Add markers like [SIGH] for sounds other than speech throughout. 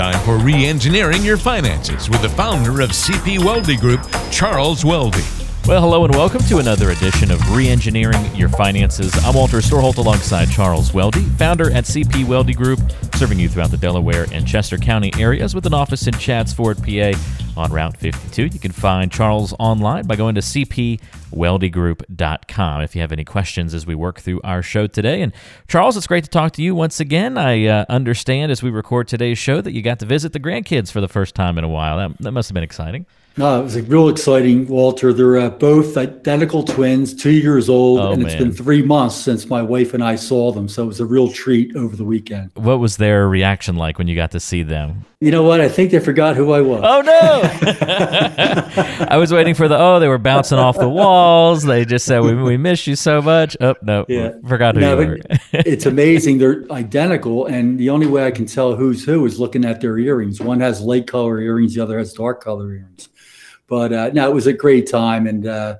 time for re engineering your finances with the founder of CP Weldy Group, Charles Weldy. Well, hello and welcome to another edition of Reengineering Your Finances. I'm Walter Storholt alongside Charles Weldy, founder at CP Weldy Group, serving you throughout the Delaware and Chester County areas with an office in Chadds Ford, PA on Route 52. You can find Charles online by going to cpweldygroup.com if you have any questions as we work through our show today. And Charles, it's great to talk to you once again. I uh, understand as we record today's show that you got to visit the grandkids for the first time in a while. That, that must have been exciting. No, it was like real exciting, Walter. They're uh, both identical twins, two years old, Oh, and it's man. been three months since my wife and I saw them. So it was a real treat over the weekend. What was their reaction like when you got to see them? You know what? I think they forgot who I was. Oh no! [LAUGHS] [LAUGHS] I was waiting for the oh they were bouncing off the walls. They just said we, we miss you so much. Oh no, Yeah. forgot who No, you were. [LAUGHS] it's amazing. They're identical, and the only way I can tell who's who is looking at their earrings. One has light color earrings, the other has dark color earrings. But uh, no, it was a great time, and uh,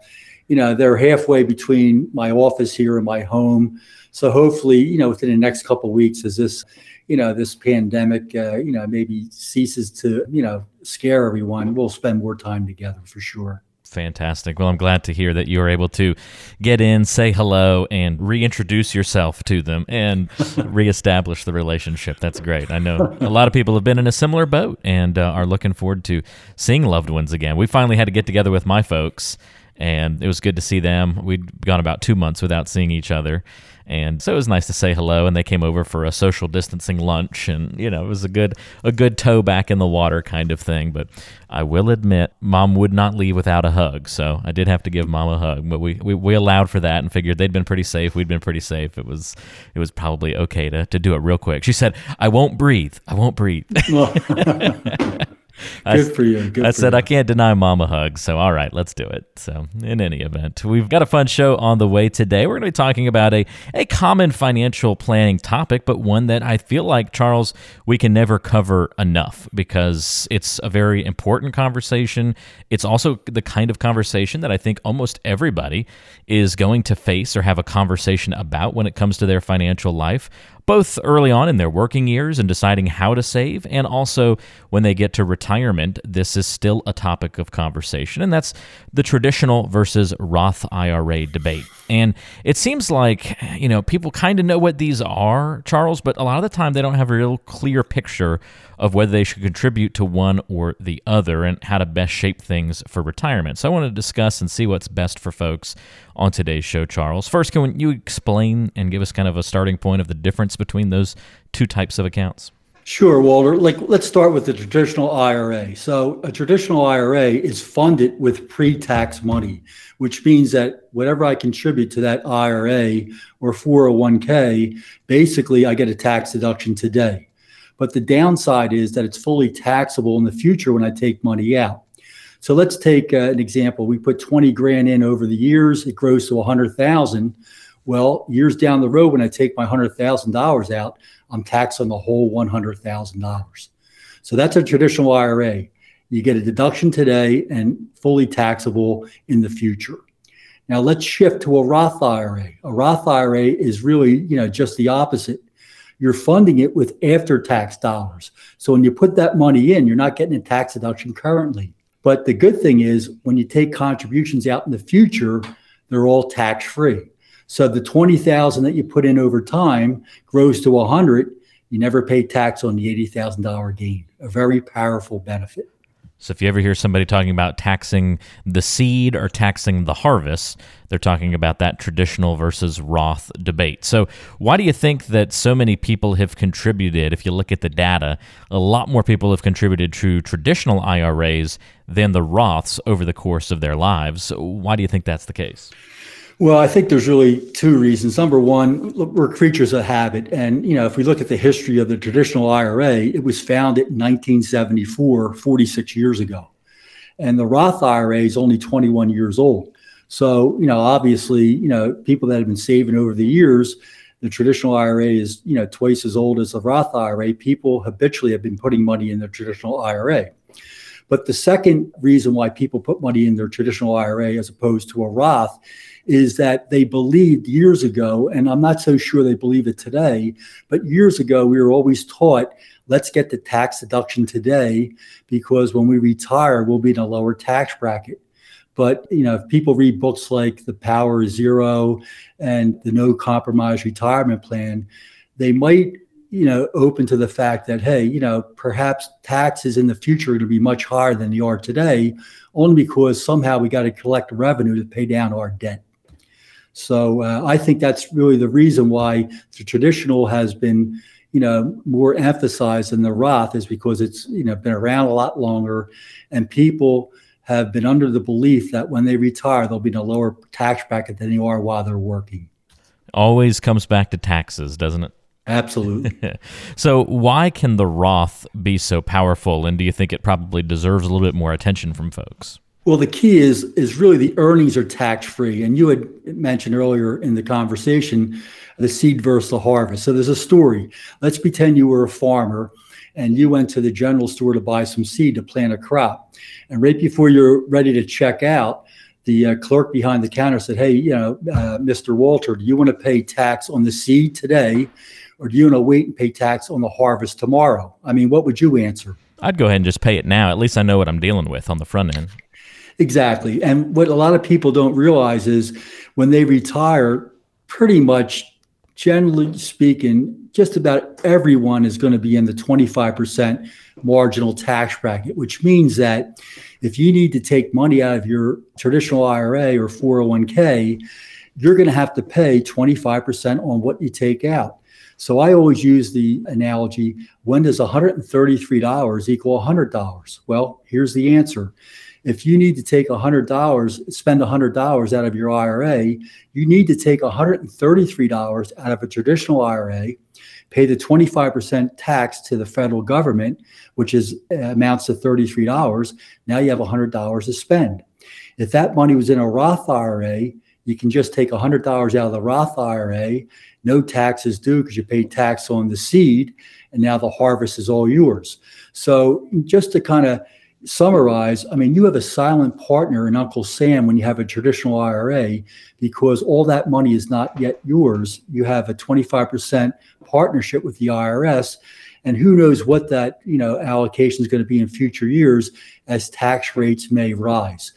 you know they're halfway between my office here and my home. So hopefully, you know, within the next couple weeks, as this, you know, this pandemic, uh, you know, maybe ceases to, you know, scare everyone, we'll spend more time together for sure. Fantastic. Well, I'm glad to hear that you were able to get in, say hello, and reintroduce yourself to them and [LAUGHS] reestablish the relationship. That's great. I know a lot of people have been in a similar boat and uh, are looking forward to seeing loved ones again. We finally had to get together with my folks, and it was good to see them. We'd gone about two months without seeing each other. And so it was nice to say hello, and they came over for a social distancing lunch, and you know it was a good a good toe back in the water kind of thing. But I will admit, Mom would not leave without a hug, so I did have to give Mom a hug. But we, we, we allowed for that and figured they'd been pretty safe, we'd been pretty safe. It was it was probably okay to to do it real quick. She said, "I won't breathe. I won't breathe." [LAUGHS] [LAUGHS] Well, I- good for you. Good I for said you. I can't deny mom a hug, so all right, let's do it. So, in any event, we've got a fun show on the way today. We're going to be talking about a, a common financial planning topic, but one that I feel like, Charles, we can never cover enough because it's a very important conversation. It's also the kind of conversation that I think almost everybody is going to face or have a conversation about when it comes to their financial life both early on in their working years and deciding how to save, and also when they get to retirement, this is still a topic of conversation. And that's the traditional versus Roth IRA debate. And it seems like, you know, people kind of know what these are, Charles, but a lot of the time they don't have a real clear picture of whether they should contribute to one or the other and how to best shape things for retirement. So I want to discuss and see what's best for folks on today's show, Charles. First, can you explain and give us kind of a starting point of the difference between those two types of accounts? Sure, Walter. Like, let's start with the traditional IRA. So, a traditional IRA is funded with pre-tax money, which means that whatever I contribute to that IRA or 401k, basically I get a tax deduction today. But the downside is that it's fully taxable in the future when I take money out. So let's take uh, an example. We put 20 grand in over the years, it grows to 100,000. Well, years down the road, when I take my $100,000 out, I'm taxed on the whole $100,000. So that's a traditional IRA. You get a deduction today and fully taxable in the future. Now let's shift to a Roth IRA. A Roth IRA is really, you know, just the opposite. You're funding it with after-tax dollars. So when you put that money in, you're not getting a tax deduction currently. But the good thing is when you take contributions out in the future, they're all tax-free. So the 20,000 that you put in over time grows to 100, you never pay tax on the $80,000 gain. A very powerful benefit. So if you ever hear somebody talking about taxing the seed or taxing the harvest, they're talking about that traditional versus Roth debate. So why do you think that so many people have contributed? If you look at the data, a lot more people have contributed to traditional IRAs than the Roths over the course of their lives. Why do you think that's the case? Well, I think there's really two reasons. Number one, we're creatures of habit. And, you know, if we look at the history of the traditional IRA, it was founded in 1974, 46 years ago. And the Roth IRA is only 21 years old. So, you know, obviously, you know, people that have been saving over the years, the traditional IRA is, you know, twice as old as the Roth IRA. People habitually have been putting money in their traditional IRA. But the second reason why people put money in their traditional IRA as opposed to a Roth is that they believed years ago, and I'm not so sure they believe it today, but years ago we were always taught let's get the tax deduction today because when we retire, we'll be in a lower tax bracket. But you know, if people read books like The Power Zero and the No Compromise Retirement Plan, they might you know open to the fact that hey you know perhaps taxes in the future are going to be much higher than they are today only because somehow we got to collect revenue to pay down our debt so uh, i think that's really the reason why the traditional has been you know more emphasized than the roth is because it's you know been around a lot longer and people have been under the belief that when they retire they'll be in a lower tax bracket than they are while they're working always comes back to taxes doesn't it Absolutely. [LAUGHS] so, why can the Roth be so powerful, and do you think it probably deserves a little bit more attention from folks? Well, the key is is really the earnings are tax free, and you had mentioned earlier in the conversation the seed versus the harvest. So there's a story. Let's pretend you were a farmer and you went to the general store to buy some seed to plant a crop, and right before you're ready to check out, the uh, clerk behind the counter said, "Hey, you know, uh, Mr. Walter, do you want to pay tax on the seed today, or do you want to wait and pay tax on the harvest tomorrow? I mean, what would you answer? I'd go ahead and just pay it now. At least I know what I'm dealing with on the front end. Exactly. And what a lot of people don't realize is when they retire, pretty much generally speaking, just about everyone is going to be in the 25% marginal tax bracket, which means that if you need to take money out of your traditional IRA or 401k, you're going to have to pay 25% on what you take out. So I always use the analogy when does $133 equal $100? Well, here's the answer. If you need to take $100, spend $100 out of your IRA, you need to take $133 out of a traditional IRA, pay the 25% tax to the federal government, which is uh, amounts to $33. Now you have $100 to spend. If that money was in a Roth IRA, you can just take $100 out of the Roth IRA no taxes due because you paid tax on the seed, and now the harvest is all yours. So, just to kind of summarize, I mean, you have a silent partner in Uncle Sam when you have a traditional IRA because all that money is not yet yours. You have a 25% partnership with the IRS. And who knows what that you know allocation is going to be in future years as tax rates may rise.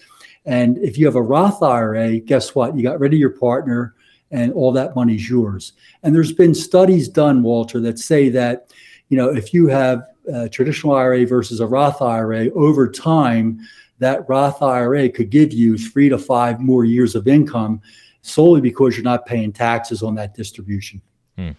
And if you have a Roth IRA, guess what? You got rid of your partner and all that money's yours. And there's been studies done, Walter, that say that, you know, if you have a traditional IRA versus a Roth IRA over time, that Roth IRA could give you three to five more years of income solely because you're not paying taxes on that distribution. Hmm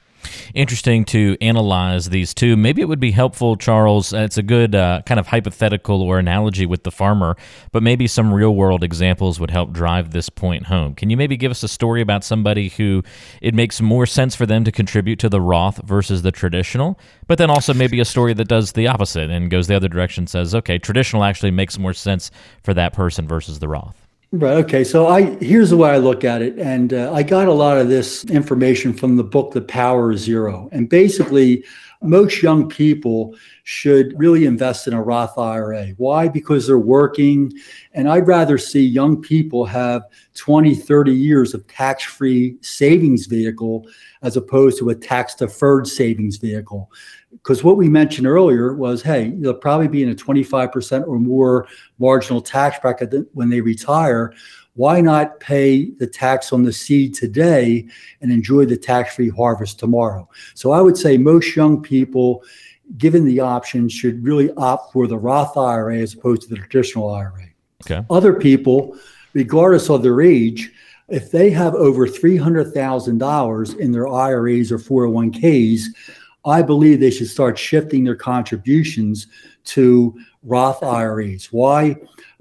interesting to analyze these two. Maybe it would be helpful, Charles. It's a good uh, kind of hypothetical or analogy with the farmer, but maybe some real world examples would help drive this point home. Can you maybe give us a story about somebody who it makes more sense for them to contribute to the Roth versus the traditional, but then also maybe a story that does the opposite and goes the other direction, says, okay, traditional actually makes more sense for that person versus the Roth? Right. Okay. So I here's the way I look at it, and uh, I got a lot of this information from the book The Power Zero, and basically, most young people should really invest in a Roth IRA. Why? Because they're working, and I'd rather see young people have 20, 30 years of tax-free savings vehicle as opposed to a tax-deferred savings vehicle because what we mentioned earlier was hey they'll probably be in a 25% or more marginal tax bracket when they retire why not pay the tax on the seed today and enjoy the tax-free harvest tomorrow so i would say most young people given the option should really opt for the roth ira as opposed to the traditional ira okay other people regardless of their age if they have over $300,000 in their IRAs or 401ks, I believe they should start shifting their contributions to Roth IRAs. Why?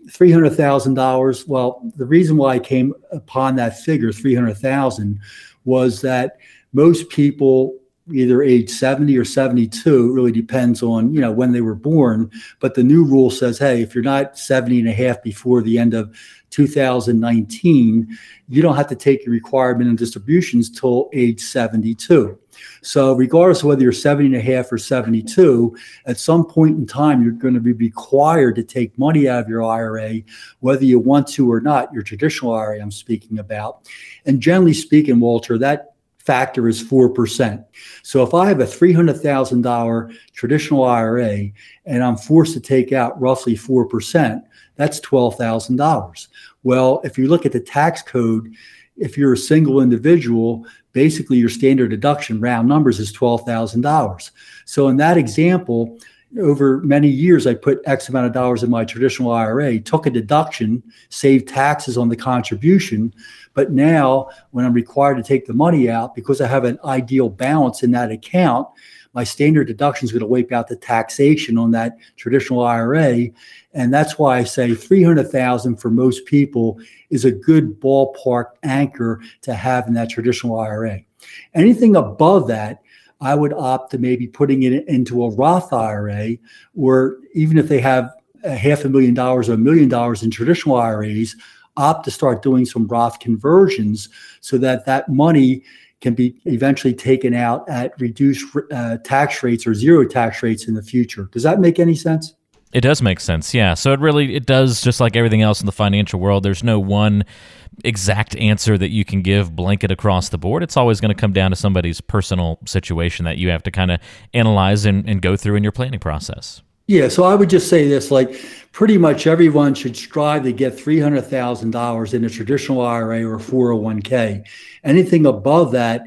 $300,000. Well, the reason why I came upon that figure, 300,000, was that most people either age 70 or 72 it really depends on you know when they were born but the new rule says hey if you're not 70 and a half before the end of 2019 you don't have to take your requirement and distributions till age 72 So, regardless of whether you're 70 and a half or 72, at some point in time, you're going to be required to take money out of your IRA, whether you want to or not, your traditional IRA I'm speaking about. And generally speaking, Walter, that factor is 4%. So if I have a $300,000 traditional IRA and I'm forced to take out roughly 4%, that's $12,000. Well, if you look at the tax code, if you're a single individual, basically your standard deduction round numbers is $12,000. So in that example, over many years, I put X amount of dollars in my traditional IRA, took a deduction, saved taxes on the contribution. But now, when I'm required to take the money out, because I have an ideal balance in that account, my standard deduction is going to wipe out the taxation on that traditional IRA. And that's why I say 300,000 for most people is a good ballpark anchor to have in that traditional IRA. Anything above that, I would opt to maybe putting it into a Roth IRA, or even if they have a half a million dollars or a million dollars in traditional IRAs, opt to start doing some Roth conversions so that that money can be eventually taken out at reduced uh, tax rates or zero tax rates in the future. Does that make any sense? It does make sense. Yeah. So it really it does just like everything else in the financial world. There's no one exact answer that you can give blanket across the board. It's always going to come down to somebody's personal situation that you have to kind of analyze and, and go through in your planning process. Yeah, so I would just say this like pretty much everyone should strive to get $300,000 in a traditional IRA or 401k. Anything above that,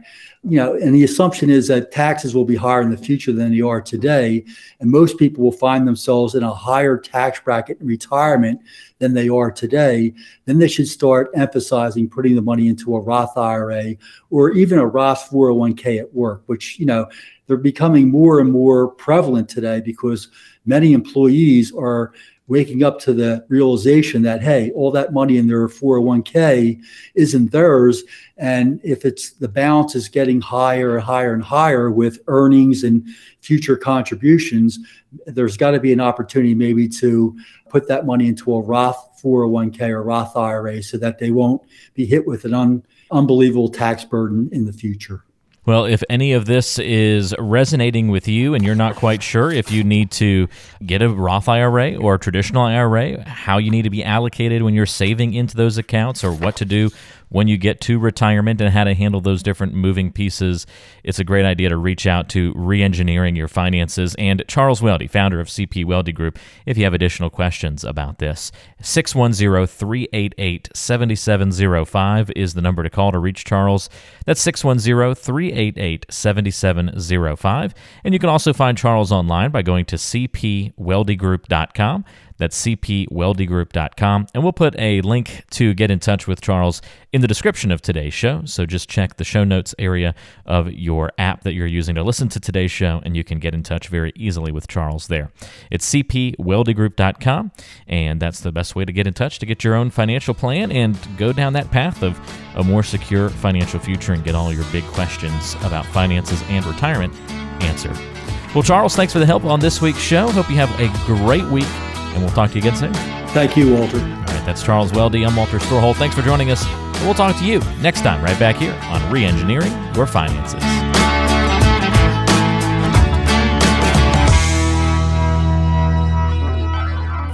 you know, and the assumption is that taxes will be higher in the future than they are today. And most people will find themselves in a higher tax bracket in retirement than they are today. Then they should start emphasizing putting the money into a Roth IRA or even a Roth 401k at work, which, you know, they're becoming more and more prevalent today because many employees are waking up to the realization that hey all that money in their 401k isn't theirs. And if it's the balance is getting higher and higher and higher with earnings and future contributions there's got to be an opportunity maybe to put that money into a roth 401k or roth ira so that they won't be hit with an un- unbelievable tax burden in the future well, if any of this is resonating with you and you're not quite sure if you need to get a Roth IRA or a traditional IRA, how you need to be allocated when you're saving into those accounts, or what to do when you get to retirement and how to handle those different moving pieces, it's a great idea to reach out to Reengineering Your Finances and Charles Weldy, founder of CP Weldy Group, if you have additional questions about this. 610 388 7705 is the number to call to reach Charles. That's 610 388 7705. And you can also find Charles online by going to cpweldygroup.com. That's cpweldygroup.com. And we'll put a link to get in touch with Charles in the description of today's show. So just check the show notes area of your app that you're using to listen to today's show, and you can get in touch very easily with Charles there. It's cpweldygroup.com, and that's the best way to get in touch to get your own financial plan and go down that path of a more secure financial future and get all your big questions about finances and retirement answered. Well, Charles, thanks for the help on this week's show. Hope you have a great week and we'll talk to you again soon. Thank you, Walter. All right, that's Charles Weldy. I'm Walter Storholt. Thanks for joining us. We'll talk to you next time, right back here on Reengineering Your Finances.